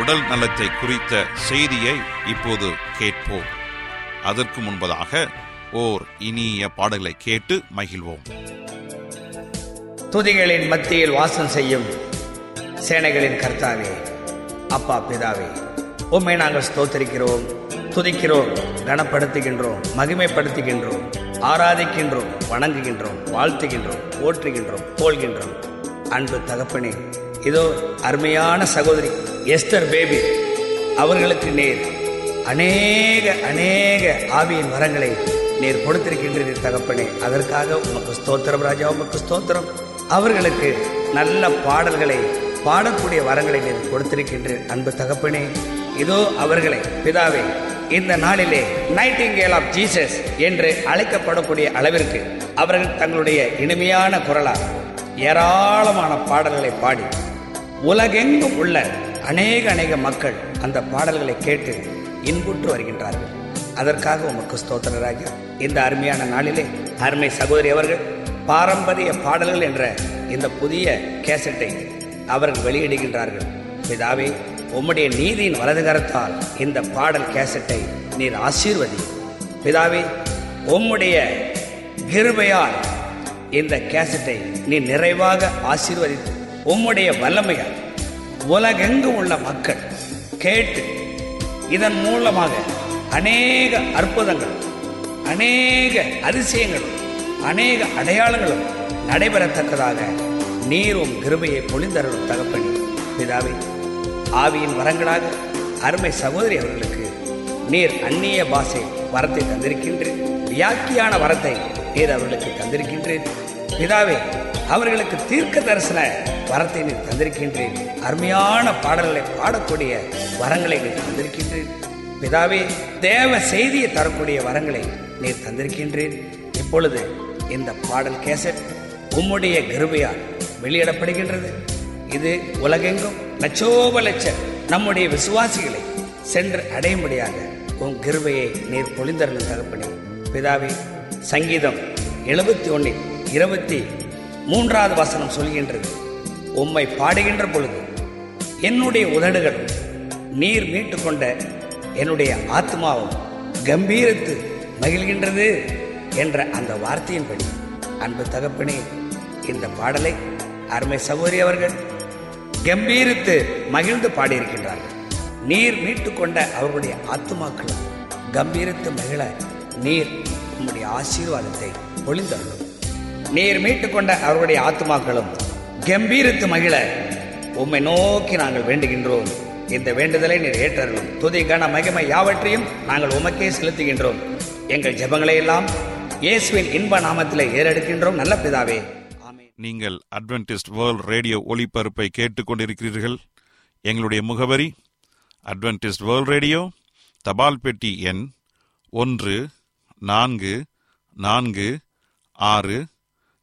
உடல் நலத்தை குறித்த செய்தியை இப்போது கேட்போம். அதற்கு முன்பதாக ஓர் இனிய பாடலை கேட்டு மகிழ்வோம். துதிகளின் மத்தியில் வாசம் செய்யும் சேனைகளின் கர்த்தாவே அப்பா பிதாவே உம்மை நாங்கள் ஸ்தோத்தரிக்கிறோம் துதிக்கிறோம் கனப்படுத்துகின்றோம் மகிமைப்படுத்துகின்றோம் ஆராதிக்கின்றோம் வணங்குகின்றோம் வாழ்த்துகின்றோம் போற்றுகின்றோம் போல்கின்றோம் அன்பு தகப்பனே இதோ அருமையான சகோதரி எஸ்தர் பேபி அவர்களுக்கு நேர். அநேக அநேக ஆவியின் வரங்களை நீர் கொடுத்திருக்கின்றீர் தகப்பனே. அதற்காக உமக்கு ஸ்தோத்திரம் ராஜா உமக்கு ஸ்தோத்திரம். அவர்களுக்கு நல்ல பாடல்களை பாடக்கூடிய வரங்களை நீர் கொடுத்திருக்கின்றீர் அன்பு தகப்பனே. இதோ அவர்களை பிதாவே இந்த நாளிலே நைட்டிங்கேல் ஆஃப் ஜீசஸ் என்று அழைக்கப்படக்கூடிய அளவிற்கு அவர்கள் தங்களுடைய இனிமையான குரலால் ஏராளமான பாடல்களை பாடி உலகெங்கும் உள்ள அநேக அநேக மக்கள் அந்த பாடல்களை கேட்டு இன்புற்று வருகின்றார்கள். அதற்காக உமக்கு ஸ்தோத்திரராக. இந்த அருமையான நாளிலே அருமை சகோதரி அவர்கள் பாரம்பரிய பாடல்கள் என்ற இந்த புதிய கேசட்டை அவர்கள் வெளியிடுகின்றார்கள். பிதாவே உம்முடைய நீதியின் வலதுகரத்தால் இந்த பாடல் கேசட்டை நீர் ஆசீர்வதி. பிதாவே உம்முடைய கிருபையால் இந்த கேசட்டை நீ நிறைவாக ஆசீர்வதித்து உம்முடைய வல்லமையால் உலகெங்கும் உள்ள மக்கள் கேட்டு இதன் மூலமாக அநேக அற்புதங்கள் அநேக அதிசயங்களும் அநேக அடையாளங்களும் நடைபெறத்தக்கதாக நீரும் கிருபையை பொழிந்தருளும் தகப்பனி பிதாவே. ஆவியின் வரங்களாக அருமை சகோதரி அவர்களுக்கு நீர் அந்நிய பாஷை வரத்தை தந்திருக்கின்றேன். வியாக்கியான வரத்தை நீர் அவர்களுக்கு தந்திருக்கின்றேன். பிதாவே அவர்களுக்கு தீர்க்க தரிசன வரத்தை நீர் தந்திருக்கின்றேன் அருமையான பாடல்களை பாடக்கூடிய வரங்களை நீர் தந்திருக்கின்றேன் பிதாவே தேவ செய்தியை தரக்கூடிய வரங்களை நீர் தந்திருக்கின்றேன் இப்பொழுது இந்த பாடல் கேசட் உம்முடைய கிருபையால் வெளியிடப்படுகின்றது. இது உலகெங்கும் லட்சோப லட்சம் நம்முடைய விசுவாசிகளை சென்று அடையும்படியாக உன் கிருபையை நீர் பொழிந்தருளும் தகப்பனே. பிதாவே சங்கீதம் எழுபத்தி ஒன்றில் இருபத்தி மூன்றாவது வசனம் சொல்கின்றது. உம்மை பாடுகின்ற பொழுது என்னுடைய உதடுகளும் நீர் மீட்டு கொண்ட என்னுடைய ஆத்மாவும் கம்பீரத்து மகிழ்கின்றது என்ற அந்த வார்த்தையின்படி அன்பு தகப்பனே இந்த பாடலை அருமை சகோதரி அவர்கள் கம்பீரித்து மகிழ்ந்து பாடியிருக்கின்றார்கள். நீர் மீட்டு கொண்ட அவர்களுடைய ஆத்துமாக்களும் கம்பீரித்து மகிழ நீர் உம்முடைய ஆசீர்வாதத்தை பொழிந்தருளும். நீர் மீட்டுக்கொண்ட கொண்ட அவர்களுடைய ஆத்துமாக்களும் கம்பீரித்து மகிழ. உம்மை நோக்கி நாங்கள் வேண்டுகின்றோம். இந்த வேண்டுதலை நீர் ஏற்றருளும். துதி கன மகிமை யாவற்றையும் நாங்கள் உமக்கே செலுத்துகின்றோம். எங்கள் ஜபங்களை எல்லாம் இயேசுவின் இன்ப நாமத்தில் ஏறெடுக்கின்றோம். நல்ல பிதாவே. நீங்கள் அட்வென்டிஸ்ட் வேர்ல்ட் ரேடியோ ஒளிபரப்பை கேட்டுக்கொண்டிருக்கிறீர்கள். எங்களுடைய முகவரி அட்வென்டிஸ்ட் வேர்ல்ட் ரேடியோ தபால் பெட்டி எண் ஒன்று நான்கு நான்கு ஆறு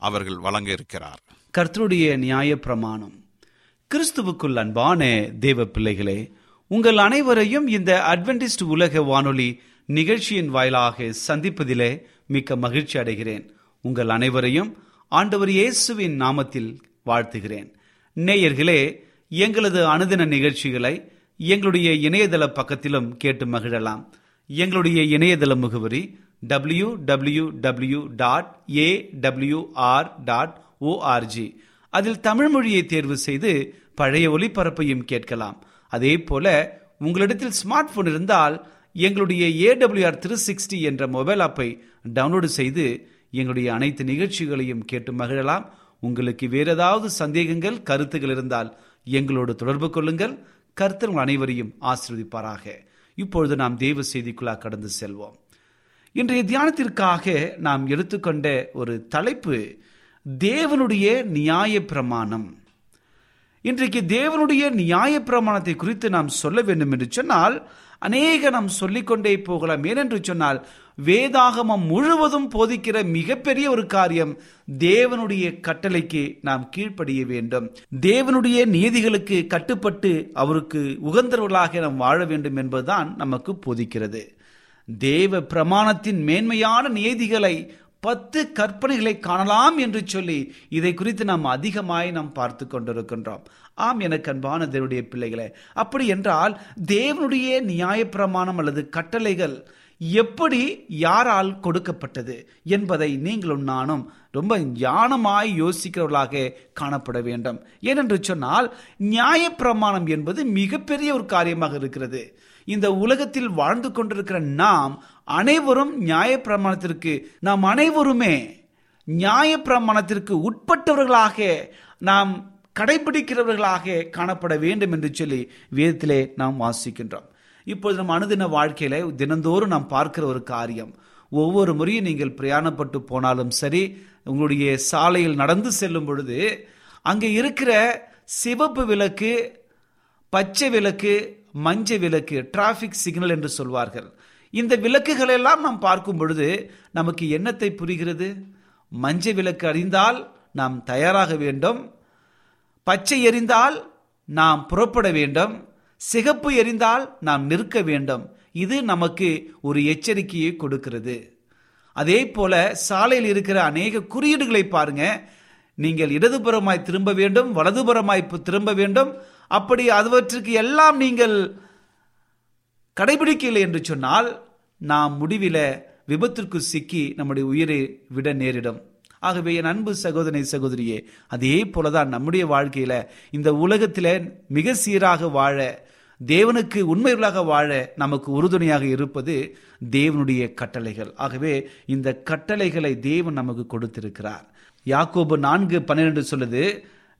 அவர்கள் வழங்க இருக்கிறார். கர்த்தருடைய நியாய பிரமாணம் கிறிஸ்துவுக்குள் அன்பான தேவ பிள்ளைகளே உங்கள் அனைவரையும் இந்த அட்வென்டிஸ்ட் உலக வானொலி நிகழ்ச்சியின் வாயிலாக சந்திப்பதிலே மிக்க மகிழ்ச்சி அடைகிறேன். உங்கள் அனைவரையும் ஆண்டவர் இயேசுவின் நாமத்தில் வாழ்த்துகிறேன். நேயர்களே எங்களது அனுதின நிகழ்ச்சிகளை எங்களுடைய இணையதள பக்கத்திலும் கேட்டு மகிழலாம். எங்களுடைய இணையதள முகவரி W W W dot A WR dot ORG அதில் தமிழ் மொழியை தேர்வு செய்து பழைய ஒளிபரப்பையும் கேட்கலாம். அதே போல உங்களிடத்தில் ஸ்மார்ட் போன் இருந்தால் எங்களுடைய ஏடபிள்யூஆர் த்ரீ சிக்ஸ்டி என்ற மொபைல் ஆப்பை டவுன்லோடு செய்து எங்களுடைய அனைத்து நிகழ்ச்சிகளையும் கேட்டு மகிழலாம். உங்களுக்கு வேற ஏதாவது சந்தேகங்கள் கருத்துகள் இருந்தால் எங்களோடு தொடர்பு கொள்ளுங்கள். கருத்தர்கள் அனைவரையும் ஆசிர்வதிப்பாராக. இப்பொழுது நாம் தேவ செய்திக்குள்ளா கடந்து செல்வோம். இன்றைய தியானத்திற்காக நாம் எடுத்துக்கொண்ட ஒரு தலைப்பு தேவனுடைய நியாய பிரமாணம். இன்றைக்கு தேவனுடைய நியாய பிரமாணத்தை குறித்து நாம் சொல்ல வேண்டும் என்று சொன்னால் அநேக நாம் சொல்லிக்கொண்டே போகலாம். ஏனென்று சொன்னால் வேதாகமம் முழுவதும் போதிக்கிற மிகப்பெரிய ஒரு காரியம் தேவனுடைய கட்டளைக்கு நாம் கீழ்ப்படிய வேண்டும். தேவனுடைய நீதிகளுக்கு கட்டுப்பட்டு அவருக்கு உகந்தவர்களாக நாம் வாழ வேண்டும் என்பதுதான் நமக்கு போதிக்கிறது. தேவ பிரமாணத்தின் மேன்மையான நியதிகளை பத்து கற்பனைகளை காணலாம் என்று சொல்லி இதை குறித்து நாம் அதிகமாய் நாம் பார்த்து கொண்டிருக்கின்றோம். ஆம் எனக்கு அன்பான தேவனுடைய பிள்ளைகளே அப்படி என்றால் தேவனுடைய நியாயப்பிரமாணம் அல்லது கட்டளைகள் எப்படி யாரால் கொடுக்கப்பட்டது என்பதை நீங்களும் நானும் ரொம்ப ஞானமாய் யோசிக்கிறவர்களாக காணப்பட வேண்டும். ஏனென்று சொன்னால் நியாயப்பிரமாணம் என்பது மிகப்பெரிய ஒரு காரியமாக இருக்கிறது. இந்த உலகத்தில் வாழ்ந்து கொண்டிருக்கிற நாம் அனைவரும் நியாயப்பிரமாணத்திற்கு நாம் அனைவருமே நியாயப்பிரமாணத்திற்கு உட்பட்டவர்களாக நாம் கடைபிடிக்கிறவர்களாக காணப்பட வேண்டும் என்று சொல்லி வேதத்திலே நாம் வாசிக்கின்றோம். இப்பொழுது நம் அனுதின வாழ்க்கையில தினந்தோறும் நாம் பார்க்கிற ஒரு காரியம். ஒவ்வொரு முறையும் நீங்கள் பிரயாணப்பட்டு போனாலும் சரி உங்களுடைய சாலையில் நடந்து செல்லும் பொழுது அங்கே இருக்கிற சிவப்பு விளக்கு பச்சை விளக்கு மஞ்ச விளக்கு டிராபிக் சிக்னல் என்று சொல்வார்கள். இந்த விளக்குகளெல்லாம் நாம் பார்க்கும் பொழுது நமக்கு என்னத்தை புரிகிறது? மஞ்ச விளக்கு அறிந்தால் நாம் தயாராக வேண்டும். பச்சை எரிந்தால் நாம் புறப்பட வேண்டும். சிகப்பு எரிந்தால் நாம் நிற்க வேண்டும். இது நமக்கு ஒரு எச்சரிக்கையை கொடுக்கிறது. அதே போல சாலையில் இருக்கிற அநேக குறியீடுகளை பாருங்க. நீங்கள் இடதுபுறமாய் திரும்ப வேண்டும் வலதுபுறமாய் திரும்ப வேண்டும். அப்படி அவற்றுக்கு எல்லாம் நீங்கள் கடைபிடிக்கவில்லை என்று சொன்னால் நாம் முடிவில் விபத்திற்கு சிக்கி நம்முடைய உயிரை விட நேரிடும். ஆகவே என் அன்பு சகோதரி சகோதரியே அதே போலதான் நம்முடைய வாழ்க்கையில இந்த உலகத்தில மிக சீராக வாழ தேவனுக்கு உண்மைகளாக வாழ நமக்கு உறுதுணையாக இருப்பது தேவனுடைய கட்டளைகள். ஆகவே இந்த கட்டளைகளை தேவன் நமக்கு கொடுத்திருக்கிறார். யாக்கோபு நான்கு பன்னிரெண்டு சொல்லுது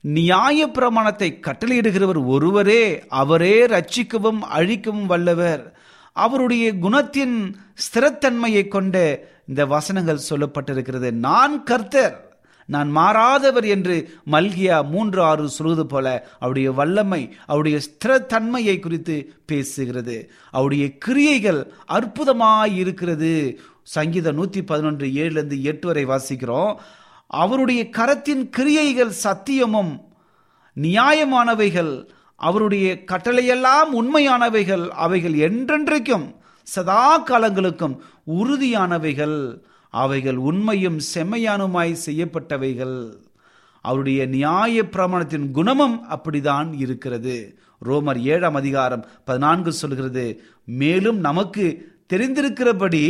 நியாய பிரமாணத்தை கட்டளையிடுகிறவர் ஒருவரே அவரே ரட்சிக்கவும் அழிக்கவும் வல்லவர். அவருடைய குணத்தின் ஸ்திரத்தன்மையை கொண்ட இந்த வசனங்கள் சொல்லப்பட்டிருக்கிறது. நான் கர்த்தர் நான் மாறாதவர் என்று மல்கியா மூன்று ஆறு சொல்வது போல அவருடைய வல்லமை அவருடைய ஸ்திரத்தன்மையை குறித்து பேசுகிறது. அவருடைய கிரியைகள் அற்புதமாய் இருக்கிறது. சங்கீதம் நூத்தி பதினொன்று ஏழுலேருந்து எட்டு வரை வாசிக்கிறோம். அவருடைய கரத்தின் கிரியைகள் சத்தியமும் நியாயமானவைகள் அவருடைய கட்டளையெல்லாம் உண்மையானவைகள் அவைகள் என்றென்றைக்கும் சதா காலங்களுக்கும் உறுதியானவைகள். அவைகள் உண்மையும் செம்மையானுமாய் செய்யப்பட்டவைகள். அவருடைய நியாய பிரமாணத்தின் குணமும் அப்படிதான் இருக்கிறது. ரோமர் ஏழாம் அதிகாரம் பதினான்கு சொல்கிறது மேலும் நமக்கு தெரிந்திருக்கிறபடி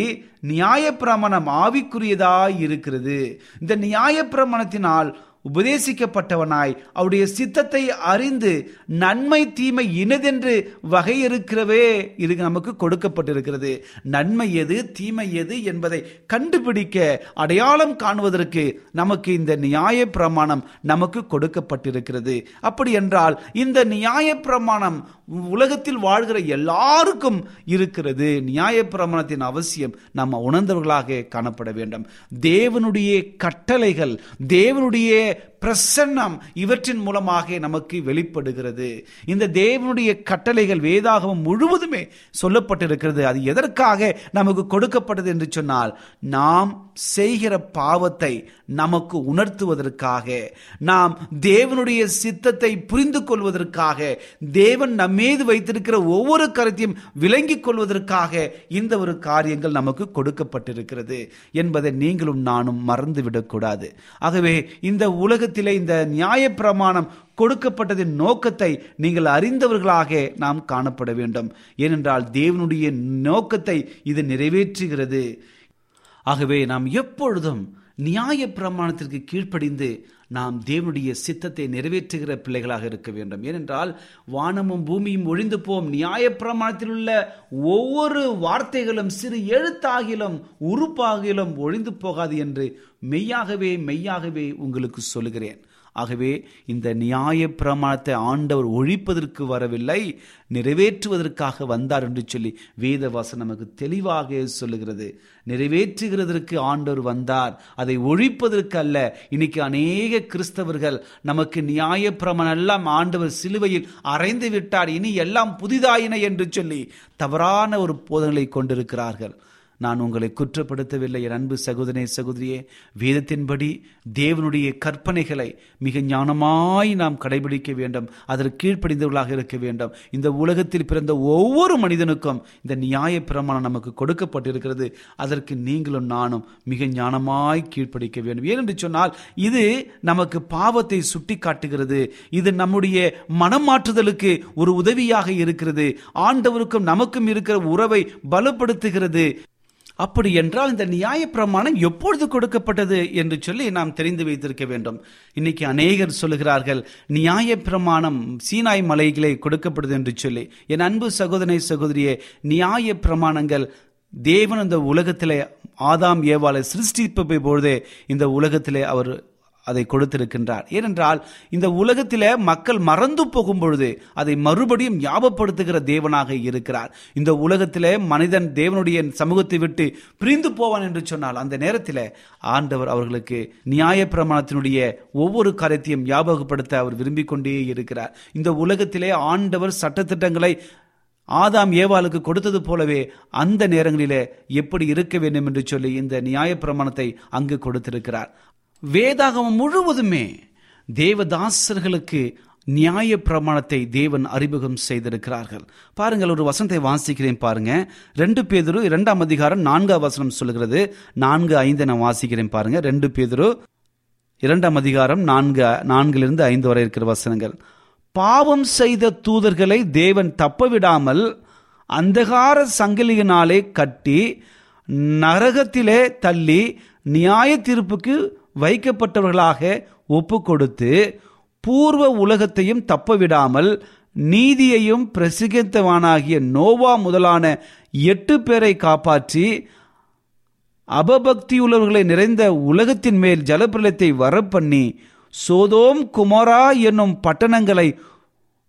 நியாயப்பிரமாணம் ஆவிக்குரியதாய் இருக்கிறது இந்த நியாயப்பிரமாணத்தினால் உபதேசிக்கப்பட்டவனாய் அவருடைய சித்தத்தை அறிந்து நன்மை தீமை இனதென்று வகையிருக்கிறவே இது நமக்கு கொடுக்கப்பட்டிருக்கிறது. நன்மை எது தீமை எது என்பதை கண்டுபிடிக்க அடையாளம் காணுவதற்கு நமக்கு இந்த நியாய பிரமாணம் நமக்கு கொடுக்கப்பட்டிருக்கிறது. அப்படி என்றால் இந்த நியாய பிரமாணம் உலகத்தில் வாழ்கிற எல்லாருக்கும் இருக்கிறது. நியாய பிரமாணத்தின் அவசியம் நம்ம உணர்ந்தவர்களாக காணப்பட வேண்டும். தேவனுடைய கட்டளைகள் தேவனுடைய பிரசன்னம் இவற்றின் மூலமாக நமக்கு வெளிப்படுகிறது. இந்த தேவனுடைய கட்டளைகள் வேதாகமம் முழுவதுமே சொல்லப்பட்டிருக்கிறது. அது எதற்காக நமக்கு கொடுக்கப்பட்டது என்று சொன்னால் நாம் செய்கிற பாவத்தை நமக்கு உணர்த்துவதற்காக நாம் தேவனுடைய சித்தத்தை புரிந்து கொள்வதற்காக தேவன் நம்மீது வைத்திருக்கிற ஒவ்வொரு கருத்தையும் விளங்கிக் கொள்வதற்காக இந்த ஒரு காரியங்கள் நமக்கு கொடுக்கப்பட்டிருக்கிறது என்பதை நீங்களும் நானும் மறந்துவிடக்கூடாது. ஆகவே இந்த உலகத்திலே இந்த நியாயப்பிரமாணம் கொடுக்கப்பட்டதின் நோக்கத்தை நீங்கள் அறிந்தவர்களாக நாம் காணப்பட வேண்டும். ஏனென்றால் தேவனுடைய நோக்கத்தை இது நிறைவேற்றுகிறது. ஆகவே நாம் எப்பொழுதும் நியாய பிரமாணத்திற்கு கீழ்ப்படிந்து நாம் தேவனுடைய சித்தத்தை நிறைவேற்றுகிற பிள்ளைகளாக இருக்க வேண்டும். ஏனென்றால் வானமும் பூமியும் ஒழிந்து போம் நியாய பிரமாணத்தில் உள்ள ஒவ்வொரு வார்த்தைகளும் சிறு எழுத்தாகிலும் உறுப்பாகிலும் ஒழிந்து போகாது என்று மெய்யாகவே மெய்யாகவே உங்களுக்கு சொல்லுகிறேன். ஆகவே இந்த நியாய பிரமாணத்தை ஆண்டவர் ஒழிப்பதற்கு வரவில்லை நிறைவேற்றுவதற்காக வந்தார் என்று சொல்லி வேதவாசம் நமக்கு தெளிவாக சொல்லுகிறது. நிறைவேற்றுகிறதற்கு ஆண்டவர் வந்தார் அதை ஒழிப்பதற்கு அல்ல இன்னைக்கு அநேக கிறிஸ்தவர்கள் நமக்கு நியாய பிரமாணம் எல்லாம் ஆண்டவர் சிலுவையில் அறைந்து விட்டார் இனி எல்லாம் புதிதாயின என்று சொல்லி தவறான ஒரு போதனை கொண்டிருக்கிறார்கள். நான் உங்களை குற்றப்படுத்தவில்லை என் அன்பு சகோதரே சகோதரியே. வேதத்தின்படி தேவனுடைய கற்பனைகளை மிக ஞானமாய் நாம் கடைபிடிக்க வேண்டும். அதற்கு கீழ்ப்படிந்தவர்களாக இருக்க வேண்டும். இந்த உலகத்தில் பிறந்த ஒவ்வொரு மனிதனுக்கும் இந்த நியாய பிரமாணம் நமக்கு கொடுக்கப்பட்டிருக்கிறது. அதற்கு நீங்களும் நானும் மிக ஞானமாய் கீழ்ப்படிக்க வேண்டும். ஏனென்று சொன்னால் இது நமக்கு பாவத்தை சுட்டி காட்டுகிறது இது நம்முடைய மனமாற்றுதலுக்கு ஒரு உதவியாக இருக்கிறது. ஆண்டவருக்கும் நமக்கும் இருக்கிற உறவை பலப்படுத்துகிறது. அப்படி என்றால் இந்த நியாய பிரமாணம் எப்பொழுது கொடுக்கப்பட்டது என்று சொல்லி நாம் தெரிந்து வைத்திருக்க வேண்டும். இன்னைக்கு அநேகர் சொல்லுகிறார்கள் நியாய பிரமாணம் சீனாய் மலைகளே கொடுக்கப்படுது என்று சொல்லி. என் அன்பு சகோதரனை சகோதரியே நியாய பிரமாணங்கள் தேவன் இந்த உலகத்திலே ஆதாம் ஏவாளை சிருஷ்டிப்பை பொழுதே இந்த உலகத்திலே அவர் அதை கொடுத்திருக்கின்றார். ஏனென்றால் இந்த உலகத்தில் மக்கள் மறந்து போகும் பொழுது அதை மறுபடியும் ஞாபகப்படுத்துகிற தேவனாக இருக்கிறார். இந்த உலகத்திலே மனிதன் தேவனுடைய சமூகத்தை விட்டு பிரிந்து போவான் என்று சொன்னால் அந்த நேரத்தில் ஆண்டவர் அவர்களுக்கு நியாய பிரமாணத்தினுடைய ஒவ்வொரு காரியத்தையும் ஞாபகப்படுத்த அவர் விரும்பிக் கொண்டே இருக்கிறார். இந்த உலகத்திலே ஆண்டவர் சட்டத்திட்டங்களை ஆதாம் ஏவாளுக்கு கொடுத்தது போலவே அந்த நேரங்களிலே எப்படி இருக்க வேண்டும் என்று சொல்லி இந்த நியாய பிரமாணத்தை அங்கு கொடுத்திருக்கிறார். வேதாகமம் முழுவதுமே தேவதாசர்களுக்கு நியாய பிரமாணத்தை தேவன் அறிமுகம் செய்திருக்கிறார்கள். பாருங்கள் ஒரு வசனத்தை வாசிக்கிறேன் பாருங்க. ரெண்டு பேதரு இரண்டாம் அதிகாரம் நான்காம் வசனம் சொல்லுகிறது. நான்கு ஐந்து நான் வாசிக்கிறேன் பாருங்க. ரெண்டு பேதரு இரண்டாம் அதிகாரம் நான்கு நான்கிலிருந்து ஐந்து வரை இருக்கிற வசனங்கள். பாவம் செய்த தூதர்களை தேவன் தப்ப விடாமல் அந்தகார சங்கிலியினாலே கட்டி நரகத்திலே தள்ளி நியாய தீர்ப்புக்கு வைக்கப்பட்டவர்களாக ஒப்பு கொடுத்து பூர்வ உலகத்தையும் தப்பவிடாமல் நீதியையும் பிரசித்தவானாகிய நோவா முதலான எட்டு பேரை காப்பாற்றி அபபக்தியுள்ளவர்களை நிறைந்த உலகத்தின் மேல் ஜலப்பிரளத்தை வரப்பண்ணி சோதோம் குமாரா என்னும் பட்டணங்களை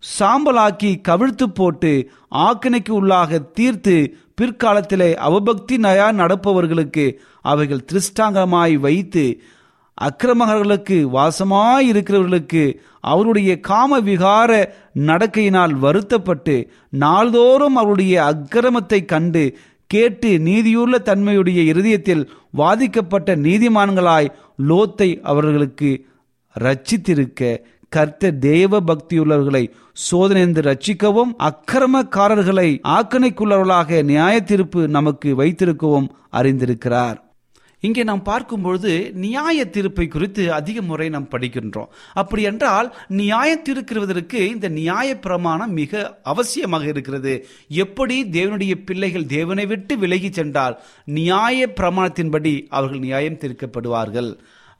சாம்பலாக்கி கவிழ்த்து போட்டு ஆக்கினைக்கு உள்ளாக தீர்த்து பிற்காலத்திலே அவபக்தி நயா நடப்பவர்களுக்கு அவைகள் திருஷ்டாங்கமாய் வைத்து அக்கிரமகர்களுக்கு வாசமாய் இருக்கிறவர்களுக்கு அவருடைய காம விகார நடக்கையினால் வருத்தப்பட்டு நாள்தோறும் அவருடைய அக்கிரமத்தை கண்டு கேட்டு நீதியுள்ள தன்மையுடைய இருதயத்தில் வாதிக்கப்பட்ட நீதிமான்களாய் லோத்தை அவர்களுக்கு ரச்சித்திருக்க கர்த்த தேவ பக்தியுள்ளவர்களை சோதனைந்து ரட்சிக்கவும் அக்கிரமக்காரர்களை ஆக்கணைக்குள்ளவர்களாக நியாய தீர்ப்பு நமக்கு வைத்திருக்கவும் அறிந்திருக்கிறார். இங்கே நாம் பார்க்கும்பொழுது நியாய தீர்ப்பை குறித்து அதிக முறை நாம் படிக்கின்றோம். அப்படி என்றால் நியாய தீர்க்கிறதற்கு இந்த நியாய பிரமாணம் மிக அவசியமாக இருக்கிறது. எப்படி தேவனுடைய பிள்ளைகள் தேவனை விட்டு விலகி சென்றால் நியாய பிரமாணத்தின்படி அவர்கள் நியாயம் தீர்க்கப்படுவார்கள்.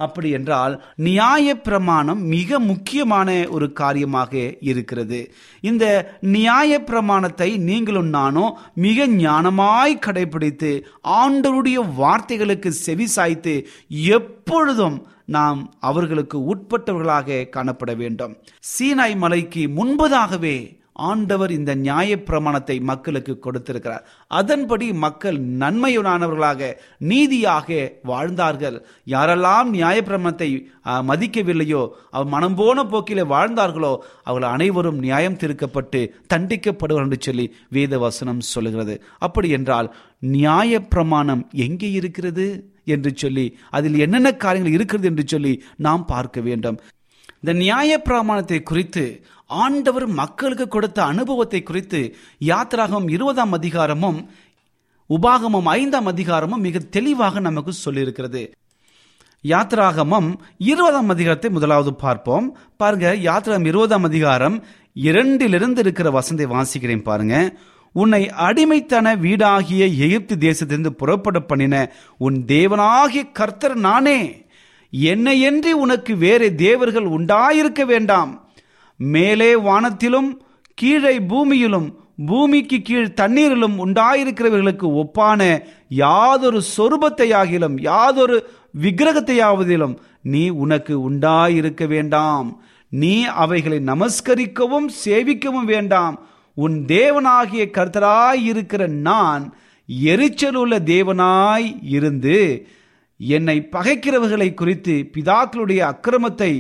அப்படி என்றால் நியாய பிரமாணம் மிக முக்கியமான ஒரு காரியமாக இருக்கிறது. இந்த நியாய பிரமாணத்தை நீங்களும் நானும் மிக ஞானமாய் கடைபிடித்து ஆண்டவருடைய வார்த்தைகளுக்கு செவி சாய்த்து எப்பொழுதும் நாம் அவர்களுக்கு உட்பட்டவர்களாக காணப்பட வேண்டும். சீனாய் மலைக்கு முன்பதாகவே ஆண்டவர் இந்த நியாய பிரமாணத்தை மக்களுக்கு கொடுத்திருக்கிறார். அதன்படி மக்கள் நன்மையுடானவர்களாக நீதியாக வாழ்ந்தார்கள். யாரெல்லாம் நியாய பிரமாணத்தை மதிக்கவில்லையோ அவர் மனம் போன போக்கிலே வாழ்ந்தார்களோ அவர்கள் அனைவரும் நியாயம் திருக்கப்பட்டு தண்டிக்கப்படுவார் என்று சொல்லி வேத வசனம் சொல்லுகிறது. அப்படி என்றால் நியாய பிரமாணம் எங்கே இருக்கிறது என்று சொல்லி அதில் என்னென்ன காரியங்கள் இருக்கிறது என்று சொல்லி நாம் பார்க்க வேண்டும். இந்த நியாய பிரமாணத்தை குறித்து ஆண்டவர் மக்களுக்கு கொடுத்த அனுபவத்தை குறித்து யாத்திராகம் இருபதாம் அதிகாரமும் உபாகமம் ஐந்தாம் அதிகாரமும் மிக தெளிவாக நமக்கு சொல்லியிருக்கிறது. யாத்ராகமம் இருபதாம் அதிகாரத்தை முதலாவது பார்ப்போம். பாருங்க யாத்ராகம் இருபதாம் அதிகாரம் இரண்டிலிருந்து இருக்கிற வசந்தை வாசிக்கிறேன் பாருங்க. உன்னை அடிமைத்தன வீடாகிய எகிப்து தேசத்திலிருந்து புறப்பட பண்ணின உன் தேவனாகிய கர்த்தர் நானே. என்னையன்றி உனக்கு வேறு தேவர்கள் உண்டாயிருக்க வேண்டாம். மேலே வானத்திலும் கீழே பூமியிலும் பூமிக்கு கீழ் தண்ணீரிலும் உண்டாயிருக்கிறவர்களுக்கு ஒப்பான யாதொரு சொரூபத்தையாகிலும் யாதொரு விக்கிரகத்தையாவதிலும் நீ உனக்கு உண்டாயிருக்க வேண்டாம். நீ அவைகளை நமஸ்கரிக்கவும் சேவிக்கவும் வேண்டாம். உன் தேவனாகிய கர்த்தராய் இருக்கிற நான் எரிச்சலுள்ள தேவனாய் இருந்து என்னை பகைக்கிறவர்களை குறித்து பிதாக்களுடைய அக்கிரமத்தை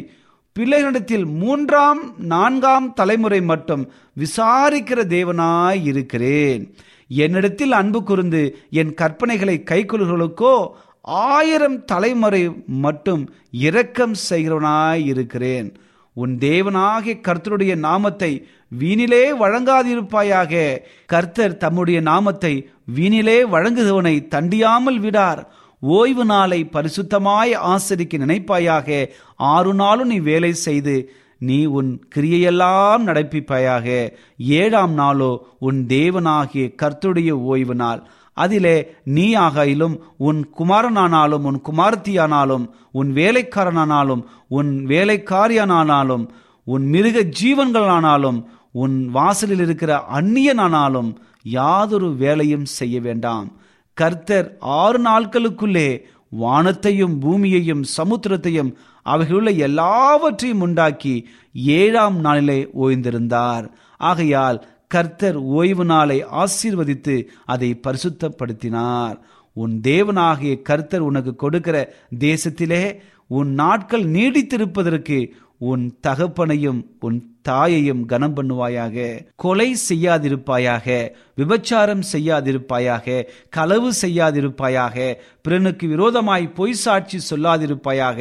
பிள்ளைகளிடத்தில் மூன்றாம் நான்காம் தலைமுறை மட்டும் விசாரிக்கிற தேவனாய் இருக்கிறேன். என்னிடத்தில் அன்பு கூர்ந்து என் கற்பனைகளை கைக்கொள்களுக்கோ ஆயிரம் தலைமுறை மட்டும் இரக்கம் செய்கிறவனாய் இருக்கிறேன். உன் தேவனாகிய கர்த்தருடைய நாமத்தை வீணிலே வழங்காதிருப்பாயாக. கர்த்தர் தம்முடைய நாமத்தை வீணிலே வழங்குகிறவனை தண்டியாமல் விடார். ஓய்வு நாளை பரிசுத்தமாய் ஆசரிக்க நினைப்பாயாக. ஆறு நாளும் நீ வேலை செய்து நீ உன் கிரியையெல்லாம் நடப்பிப்பாயாக. ஏழாம் நாளோ உன் தேவனாகிய கர்த்துடைய ஓய்வு நாள். அதிலே நீ ஆகையிலும் உன் குமாரனானாலும் உன் குமார்த்தியானாலும் உன் வேலைக்காரனானாலும் உன் வேலைக்காரியானாலும் உன் மிருக ஜீவன்களானாலும் உன் வாசலில் இருக்கிற அந்நியனானாலும் யாதொரு வேலையும் செய்ய வேண்டாம். கர்த்தர் ஆறு நாட்களுக்குள்ளே வானத்தையும் பூமியையும் சமுத்திரத்தையும் அவைகளுள்ள எல்லாவற்றையும் உண்டாக்கி ஏழாம் நாளிலே ஓய்ந்திருந்தார். ஆகையால் கர்த்தர் ஓய்வு நாளை ஆசீர்வதித்து அதை பரிசுத்தப்படுத்தினார். உன் தேவனாகிய கர்த்தர் உனக்கு கொடுக்கிற தேசத்திலே உன் நாட்கள் நீடித்திருப்பதற்கு உன் தகப்பனையும் உன் தாயையும் கனம் பண்ணுவாயாக கொலை செய்யாதிருப்பாயாக விபச்சாரம் செய்யாதிருப்பாயாக களவு செய்யாதிருப்பாயாக பிறனுக்கு விரோதமாய் பொய் சாட்சி சொல்லாதிருப்பாயாக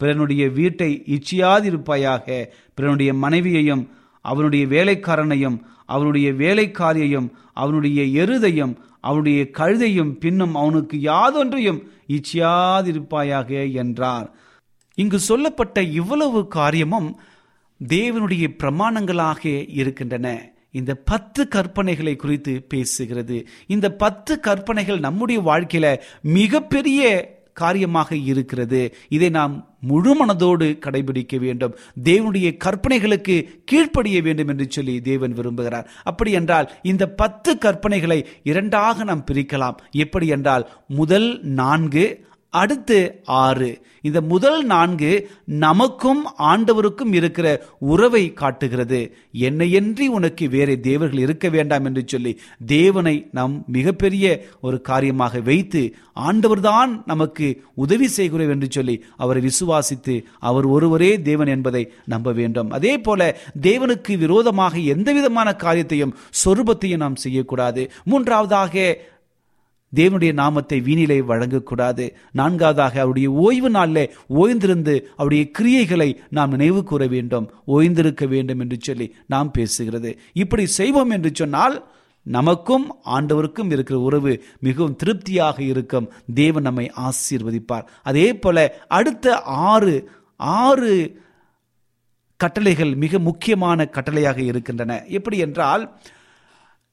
பிறனுடைய வீட்டை இச்சியாதிருப்பாயாக பிறனுடைய மனைவியையும் அவனுடைய வேலைக்காரனையும் அவனுடைய வேலைக்காரியையும் அவனுடைய எருதையும் அவனுடைய கழுதையும் பின்னும் அவனுக்கு யாதொன்றையும் இச்சியாதிருப்பாயாக என்றார். இங்கு சொல்லப்பட்ட இவ்வளவு காரியமும் தேவனுடைய பிரமாணங்களாக இருக்கின்றன. இந்த பத்து கற்பனைகளை குறித்து பேசுகிறது. இந்த பத்து கற்பனைகள் நம்முடைய வாழ்க்கையில மிகப்பெரிய காரியமாக இருக்கிறது. இதை நாம் முழு மனதோடு கடைபிடிக்க வேண்டும். தேவனுடைய கற்பனைகளுக்கு கீழ்ப்படிய வேண்டும் என்று சொல்லி தேவன் விரும்புகிறார். அப்படி என்றால் இந்த பத்து கற்பனைகளை இரண்டாக நாம் பிரிக்கலாம். எப்படி என்றால் முதல் நான்கு அடுத்து ஆறு. இந்த முதல் நான்கு நமக்கும் ஆண்டவருக்கும் இருக்கிற உறவை காட்டுகிறது. என்னையன்றி உனக்கு வேறு தேவர்கள் இருக்க வேண்டாம் என்று சொல்லி தேவனை நாம் மிகப்பெரிய ஒரு காரியமாக வைத்து ஆண்டவர்தான் நமக்கு உதவி செய்கிறோம் என்று சொல்லி அவரை விசுவாசித்து அவர் ஒருவரே தேவன் என்பதை நம்ப வேண்டும். அதே போல தேவனுக்கு விரோதமாக எந்த விதமான காரியத்தையும் சொரூபத்தையும் நாம் செய்யக்கூடாது. மூன்றாவதாக தேவனுடைய நாமத்தை வீணிலே வழங்கக்கூடாது. நான்காவதாக அவருடைய ஓய்வு நாளில் ஓய்ந்திருந்து அவருடைய கிரியைகளை நாம் நினைவு கூற வேண்டும். ஓய்ந்திருக்க வேண்டும் என்று சொல்லி நாம் பேசுகிறது. இப்படி செய்வோம் என்று சொன்னால் நமக்கும் ஆண்டவருக்கும் இருக்கிற உறவு மிகவும் திருப்தியாக இருக்கும். தேவன் நம்மை ஆசீர்வதிப்பார். அதே போல அடுத்த ஆறு ஆறு கட்டளைகள் மிக முக்கியமான கட்டளையாக இருக்கின்றன. எப்படி என்றால்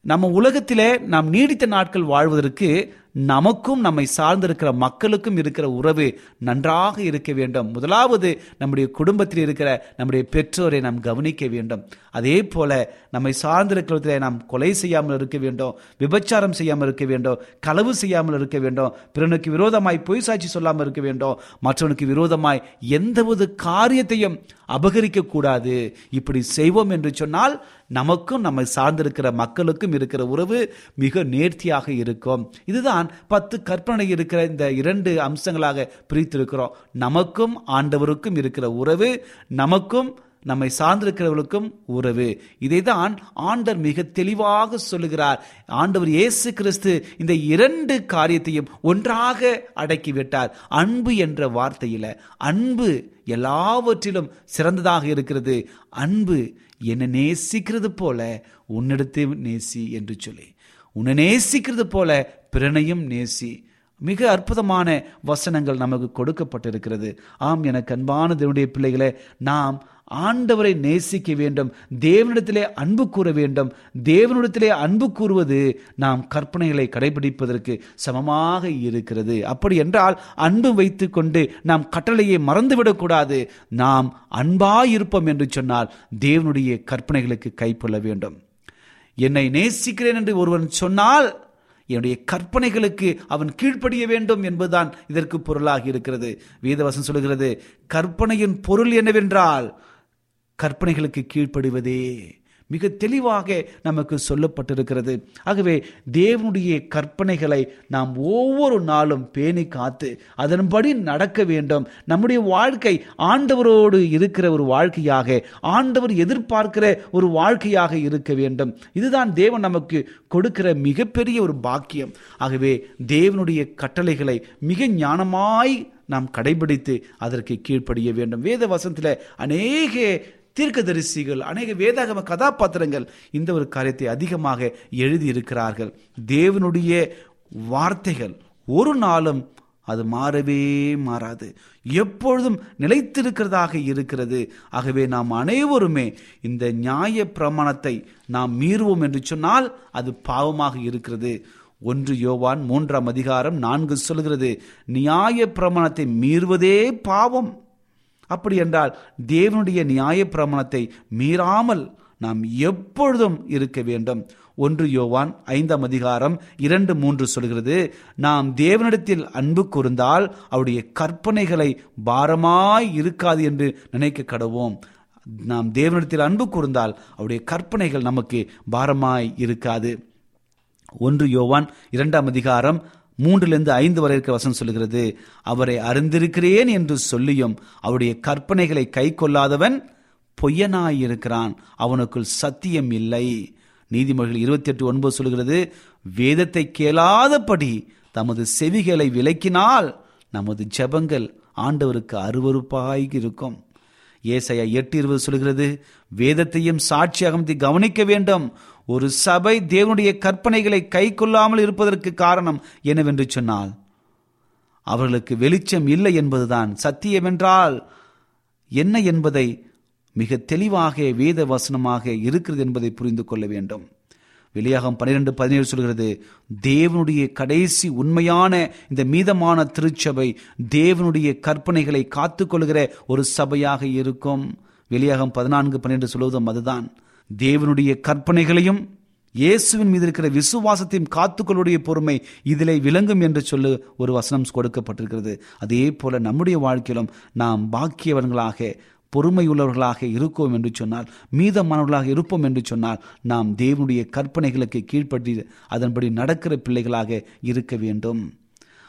நம்ம உலகத்திலே நாம் நீடித்த நாட்கள் வாழ்வதற்கு நமக்கும் நம்மை சார்ந்திருக்கிற மக்களுக்கும் இருக்கிற உறவு நன்றாக இருக்க வேண்டும். முதலாவது நம்முடைய குடும்பத்தில் இருக்கிற நம்முடைய பெற்றோரை நாம் கவனிக்க வேண்டும். அதே போல நம்மை சார்ந்திருக்கிறதிலே நாம் கொலை செய்யாமல் இருக்க வேண்டும் விபச்சாரம் செய்யாமல் இருக்க வேண்டும் களவு செய்யாமல் இருக்க வேண்டும் பிறனுக்கு விரோதமாய் பொய் சாட்சி சொல்லாமல் இருக்க வேண்டும் மற்றவனுக்கு விரோதமாய் எந்தவது காரியத்தையும் அபகரிக்க கூடாது. இப்படி செய்வோம் என்று சொன்னால் நமக்கும் நம்மை சார்ந்திருக்கிற மக்களுக்கும் இருக்கிற உறவு மிக நேர்த்தியாக இருக்கும். இதுதான் பத்து கற்பனை இருக்கிற இந்த இரண்டு அம்சங்களாக பிரித்திருக்கிறோம். நமக்கும் ஆண்டவருக்கும் இருக்கிற உறவு நமக்கும் நம்மை சார்ந்திருக்கிறவர்களுக்கும் உறவு. இதைதான் ஆண்டவர் மிக தெளிவாக சொல்லுகிறார். ஆண்டவர் இயேசு கிறிஸ்து இந்த இரண்டு காரியத்தையும் ஒன்றாக அடக்கிவிட்டார். அன்பு என்ற வார்த்தையில அன்பு எல்லாவற்றிலும் சிறந்ததாக இருக்கிறது. அன்பு என்னை நேசிக்கிறது போல உன்னிடத்தையும் நேசி என்று சொல்லி. உன்னை நேசிக்கிறது போல பிறனையும் நேசி. மிக அற்புதமான வசனங்கள் நமக்கு கொடுக்கப்பட்டிருக்கிறது. ஆம் எனக்கு அன்பான தேவனுடைய பிள்ளைகளை நாம் ஆண்டவரை நேசிக்க வேண்டும் தேவனிடத்திலே அன்பு கூற வேண்டும் தேவனிடத்திலே அன்பு கூறுவது நாம் கற்பனைகளை கடைபிடிப்பதற்கு சமமாக இருக்கிறது. அப்படி என்றால் அன்பு வைத்துக்கொண்டு நாம் கட்டளையை மறந்துவிடக்கூடாது. நாம் அன்பாயிருப்போம் என்று சொன்னால் தேவனுடைய கற்பனைகளுக்கு கைப்பொள்ள வேண்டும். என்னை நேசிக்கிறேன் என்று ஒருவன் சொன்னால் என்னுடைய கற்பனைகளுக்கு அவன் கீழ்ப்படிய வேண்டும் என்பதுதான் இதற்கு பொருளாகி இருக்கிறது. வேதவசம் சொல்கிறது கற்பனையின் பொருள் என்னவென்றால் கற்பனைகளுக்கு கீழ்ப்படிவதே. மிக தெளிவாக நமக்கு சொல்லப்பட்டிருக்கிறது. ஆகவே தேவனுடைய கற்பனைகளை நாம் ஒவ்வொரு நாளும் பேணி காத்து அதன்படி நடக்க வேண்டும். நம்முடைய வாழ்க்கை ஆண்டவரோடு இருக்கிற ஒரு வாழ்க்கையாக ஆண்டவர் எதிர்பார்க்கிற ஒரு வாழ்க்கையாக இருக்க வேண்டும். இதுதான் தேவன் நமக்கு கொடுக்கிற மிகப்பெரிய ஒரு பாக்கியம். ஆகவே தேவனுடைய கட்டளைகளை மிக ஞானமாய் நாம் கடைபிடித்து அதற்கு கீழ்ப்படிய வேண்டும். வேத வசனத்தில் அநேக தீர்க்கதரிசிகள் அநேக வேதாகம கதாபாத்திரங்கள் இந்த ஒரு காரியத்தை அதிகமாக எழுதியிருக்கிறார்கள். தேவனுடைய வார்த்தைகள் ஒரு நாளும் அது மாறவே மாறாது. எப்பொழுதும் நிலைத்திருக்கிறதாக இருக்கிறது. ஆகவே நாம் அனைவருமே இந்த நியாய பிரமாணத்தை நாம் மீறுவோம் என்று சொன்னால் அது பாவமாக இருக்கிறது. ஒன்று யோவான் மூன்றாம் அதிகாரம் நான்கு சொல்கிறது நியாய பிரமாணத்தை மீறுவதே பாவம். அப்படி என்றால் தேவனுடைய நியாய பிரமாணத்தை மீறாமல் நாம் எப்பொழுதும் இருக்க வேண்டும். ஒன்று யோவான் ஐந்தாம் அதிகாரம் இரண்டு மூன்று சொல்கிறது நாம் தேவனிடத்தில் அன்பு கூர்ந்தால் அவருடைய கற்பனைகளை பாரமாய் இருக்காது என்று நினைக்க கடவோம் நாம் தேவனிடத்தில் அன்பு கூர்ந்தால் அவருடைய கற்பனைகள் நமக்கு பாரமாய் இருக்காது. ஒன்று யோவான் இரண்டாம் அதிகாரம் மூன்றிலிருந்து ஐந்து வரை இருக்க வசனம் சொல்லுகிறது அவரை அறிந்திருக்கிறேன் என்று சொல்லியும் அவருடைய கற்பனைகளை கை கொள்ளாதவன் பொய்யனாயிருக்கிறான் அவனுக்குள் சத்தியம் இல்லை. நீதிமொழிகள் இருபத்தி எட்டு ஒன்பது சொல்கிறது வேதத்தை கேளாதபடி தமது செவிகளை விலக்கினால் நமது ஜெபங்கள் ஆண்டவருக்கு அருவறுப்பாய் இருக்கும். ஏசையா எட்டு இருபது சொல்கிறது வேதத்தையும் சாட்சியாக கவனிக்க வேண்டும் ஒரு சபை தேவனுடைய கற்பனைகளை கை கொள்ளாமல் இருப்பதற்கு காரணம் என்னவென்று சொன்னால் அவர்களுக்கு வெளிச்சம் இல்லை என்பதுதான் சத்தியமென்றால் என்ன என்பதை மிக தெளிவாக வேத வசனமாக இருக்கிறது என்பதை புரிந்து கொள்ள வேண்டும். வெளியாகம் பன்னிரெண்டு பதினேழு சொல்கிறது தேவனுடைய கடைசி உண்மையான இந்த மீதமான திருச்சபை தேவனுடைய கற்பனைகளை காத்துக்கொள்கிற ஒரு சபையாக இருக்கும். வெளியாகம் பதினான்கு பன்னிரெண்டு சொல்வதும் அதுதான். தேவனுடைய கற்பனைகளையும் இயேசுவின் மீது இருக்கிற விசுவாசத்தையும் காத்துக்கொள்ளுடைய பொறுமை இதிலே விளங்கும் என்று சொல்லு ஒரு வசனம் கொடுக்கப்பட்டிருக்கிறது. அதே போல நம்முடைய வாழ்க்கையிலும் நாம் பாக்கியவர்களாக பொறுமையுள்ளவர்களாக இருக்கோம் என்று சொன்னால் மீதமானவர்களாக இருப்போம் என்று சொன்னால் நாம் தேவனுடைய கற்பனைகளுக்கு கீழ்ப்பற்றி அதன்படி நடக்கிற பிள்ளைகளாக இருக்க வேண்டும்.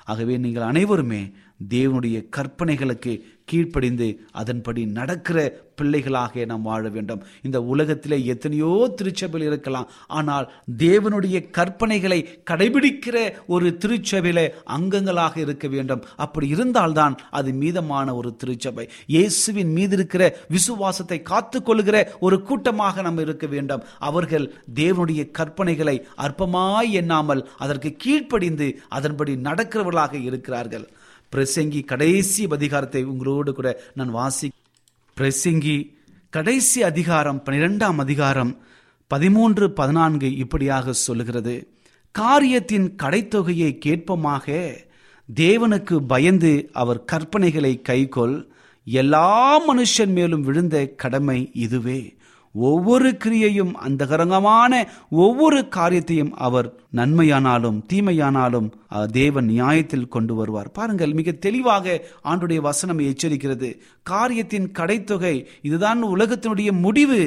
ஆகவே நீங்கள் அனைவருமே தேவனுடைய கற்பனைகளுக்கு கீழ்ப்படிந்து அதன்படி நடக்கிற பிள்ளைகளாக நாம் வாழ வேண்டும். இந்த உலகத்திலே எத்தனையோ திருச்சபையில் இருக்கலாம். ஆனால் தேவனுடைய கற்பனைகளை கடைபிடிக்கிற ஒரு திருச்சபையில அங்கங்களாக இருக்க வேண்டும். அப்படி இருந்தால்தான் அது மீதமான ஒரு திருச்சபை. இயேசுவின் மீது இருக்கிற விசுவாசத்தை காத்துக்கொள்கிற ஒரு கூட்டமாக நாம் இருக்க வேண்டும். அவர்கள் தேவனுடைய கற்பனைகளை அற்பமாய் எண்ணாமல் அதற்கு கீழ்ப்படிந்து அதன்படி நடக்கிறவர்களாக இருக்கிறார்கள். பிரசங்கி கடைசி அதிகாரத்தை உங்களோடு கூட நான் வாசி பிரசங்கி கடைசி அதிகாரம் பனிரெண்டாம் அதிகாரம் பதிமூன்று பதினான்கு இப்படியாக சொல்லுகிறது. காரியத்தின் கடைத்தொகையை கேட்போமாக. தேவனுக்கு பயந்து அவர் கற்பனைகளை கைகொள் எல்லா மனுஷன் மேலும் விழுந்த கடமை இதுவே. ஒவ்வொரு கிரியையும் அந்தகரங்கமான ஒவ்வொரு காரியத்தையும் அவர் நன்மையானாலும் தீமையானாலும் தேவன் நியாயத்தில் கொண்டு வருவார். பாருங்கள் மிக தெளிவாக ஆண்டுடைய வசனம் எச்சரிக்கிறது. காரியத்தின் கடைத்தொகை இதுதான் உலகத்தினுடைய முடிவு.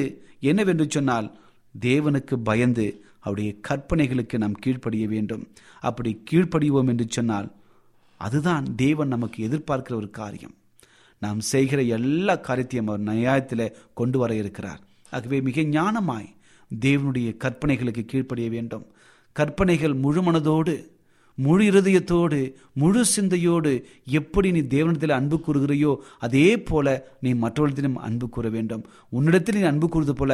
என்னவென்று சொன்னால் தேவனுக்கு பயந்து அவருடைய கற்பனைகளுக்கு நாம் கீழ்ப்படிய வேண்டும். அப்படி கீழ்ப்படிவோம் என்று சொன்னால் அதுதான் தேவன் நமக்கு எதிர்பார்க்கிற ஒரு காரியம். நாம் செய்கிற எல்லா காரியத்தையும் அவர் நியாயத்தில் கொண்டு வர இருக்கிறார். ஆகவே மிக ஞானமாய் தேவனுடைய கற்பனைகளுக்கு கீழ்ப்படிய வேண்டும். கற்பனைகள் முழு மனதோடு முழு இருதயத்தோடு முழு சிந்தையோடு எப்படி நீ தேவனிடத்தில் அன்பு கூறுகிறையோ அதே போல நீ மற்றவர்களிடம் அன்பு கூற வேண்டும். உன்னிடத்தில் நீ அன்பு கூறுவது போல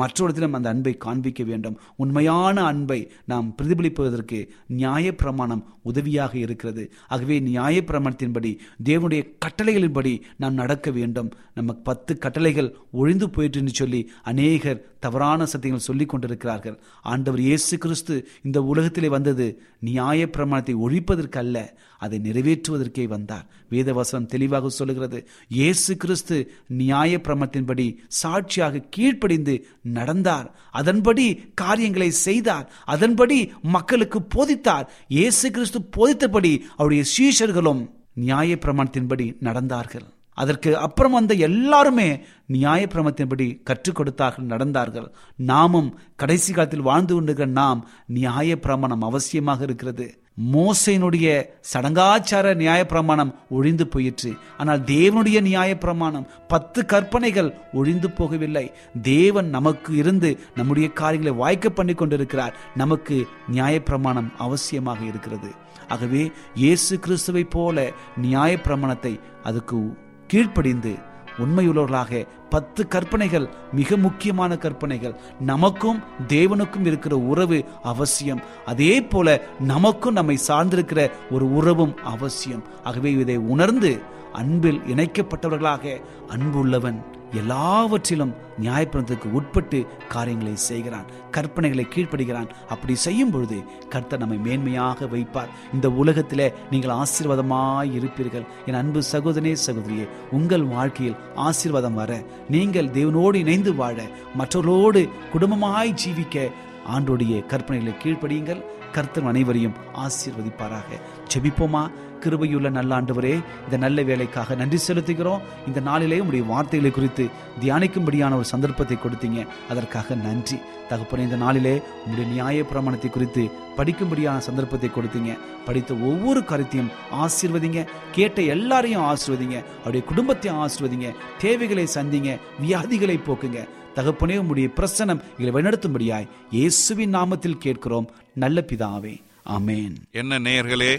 மற்றவர்களிடம் அந்த அன்பை காண்பிக்க வேண்டும். உண்மையான அன்பை நாம் பிரதிபலிப்பதற்கு நியாயப்பிரமாணம் உதவியாக இருக்கிறது. ஆகவே நியாயப்பிரமாணத்தின்படி தேவனுடைய கட்டளைகளின்படி நாம் நடக்க வேண்டும். நமக்கு பத்து கட்டளைகள் ஒழிந்து போயிட்டுன்னு சொல்லி அநேகர் தவறான சத்தியங்கள் சொல்லிக் கொண்டிருக்கிறார்கள். ஆண்டவர் இயேசு கிறிஸ்து இந்த உலகத்திலே வந்தது நியாய பிரமாணத்தை ஒழிப்பதற்கு அல்ல அதை நிறைவேற்றுவதற்கே வந்தார். வேதவசனம் தெளிவாக சொல்லுகிறது இயேசு கிறிஸ்து நியாய சாட்சியாக கீழ்ப்படிந்து நடந்தார். அதன்படி காரியங்களை செய்தார். அதன்படி மக்களுக்கு போதித்தார். இயேசு கிறிஸ்து போதித்தபடி அவருடைய சீஷர்களும் நியாய பிரமாணத்தின்படி நடந்தார்கள். அதற்கு அப்புறம் வந்த எல்லாருமே நியாய பிரமத்தின்படி கற்றுக் கொடுத்தார்கள் நடந்தார்கள். நாமும் கடைசி காலத்தில் வாழ்ந்து கொண்டிருக்கிற நாம் நியாய பிரமாணம் அவசியமாக இருக்கிறது. மோசையினுடைய சடங்காச்சார நியாய பிரமாணம் ஒழிந்து போயிற்று. ஆனால் தேவனுடைய நியாய பிரமாணம் பத்து கற்பனைகள் ஒழிந்து போகவில்லை. தேவன் நமக்கு இருந்து நம்முடைய காரியங்களை வாய்க்க பண்ணி கொண்டிருக்கிறார். நமக்கு நியாய பிரமாணம் அவசியமாக இருக்கிறது. ஆகவே இயேசு கிறிஸ்துவை போல நியாய பிரமாணத்தை அதுக்கு கீழ்ப்படிந்து உண்மையுள்ளவர்களாக பத்து கற்பனைகள் மிக முக்கியமான கற்பனைகள். நமக்கும் தேவனுக்கும் இருக்கிற உறவு அவசியம். அதே போல நமக்கும் நம்மை சார்ந்திருக்கிற ஒரு உறவும் அவசியம். ஆகவே இதை உணர்ந்து அன்பில் இணைக்கப்பட்டவர்களாக அன்புள்ளவன் எல்லாவற்றிலும் நியாயப்பிரந்தத்துக்கு உட்பட்டு காரியங்களை செய்கிறான் கற்பனைகளை கீழ்ப்படுகிறான். அப்படி செய்யும் பொழுது கர்த்தர் நம்மை மேன்மையாக வைப்பார். இந்த உலகத்திலே நீங்கள் ஆசீர்வாதமாய் இருப்பீர்கள். என் அன்பு சகோதரனே சகோதரியே உங்கள் வாழ்க்கையில் ஆசீர்வாதம் வர நீங்கள் தேவனோடு இணைந்து வாழ மற்றவர்களோடு குடும்பமாய் ஜீவிக்க ஆண்டோடைய கற்பனைகளை கீழ்ப்படியுங்கள். கர்த்தர் அனைவரையும் ஆசீர்வதிப்பாராக. ஜெபிப்போமா? கிருபையுள்ள நல்ல ஆண்டவரே இந்த நல்ல வேலைக்காக நன்றி செலுத்துகிறோம். இந்த நாளிலே உடைய வார்த்தைகளை குறித்து தியானிக்கும்படியான ஒரு சந்தர்ப்பத்தை கொடுத்தீங்க. அதற்காக நன்றி. தகப்பன இந்த நாளிலே உங்களுடைய நியாய பிரமாணத்தை குறித்து படிக்கும்படியான சந்தர்ப்பத்தை கொடுத்தீங்க. படித்த ஒவ்வொரு கருத்தையும் ஆசீர்வதிங்க. கேட்ட எல்லாரையும் ஆசிர்வதிங்க. அவருடைய குடும்பத்தையும் ஆசிர்வதிங்க. தேவைகளை சந்திங்க. வியாதிகளை போக்குங்க. தகப்பனே உடைய பிரசனம் இதை வழிநடத்தும்படியாய் இயேசுவின் நாமத்தில் கேட்கிறோம். நல்ல பிதாவே. அமேன் என்ன நேயர்களே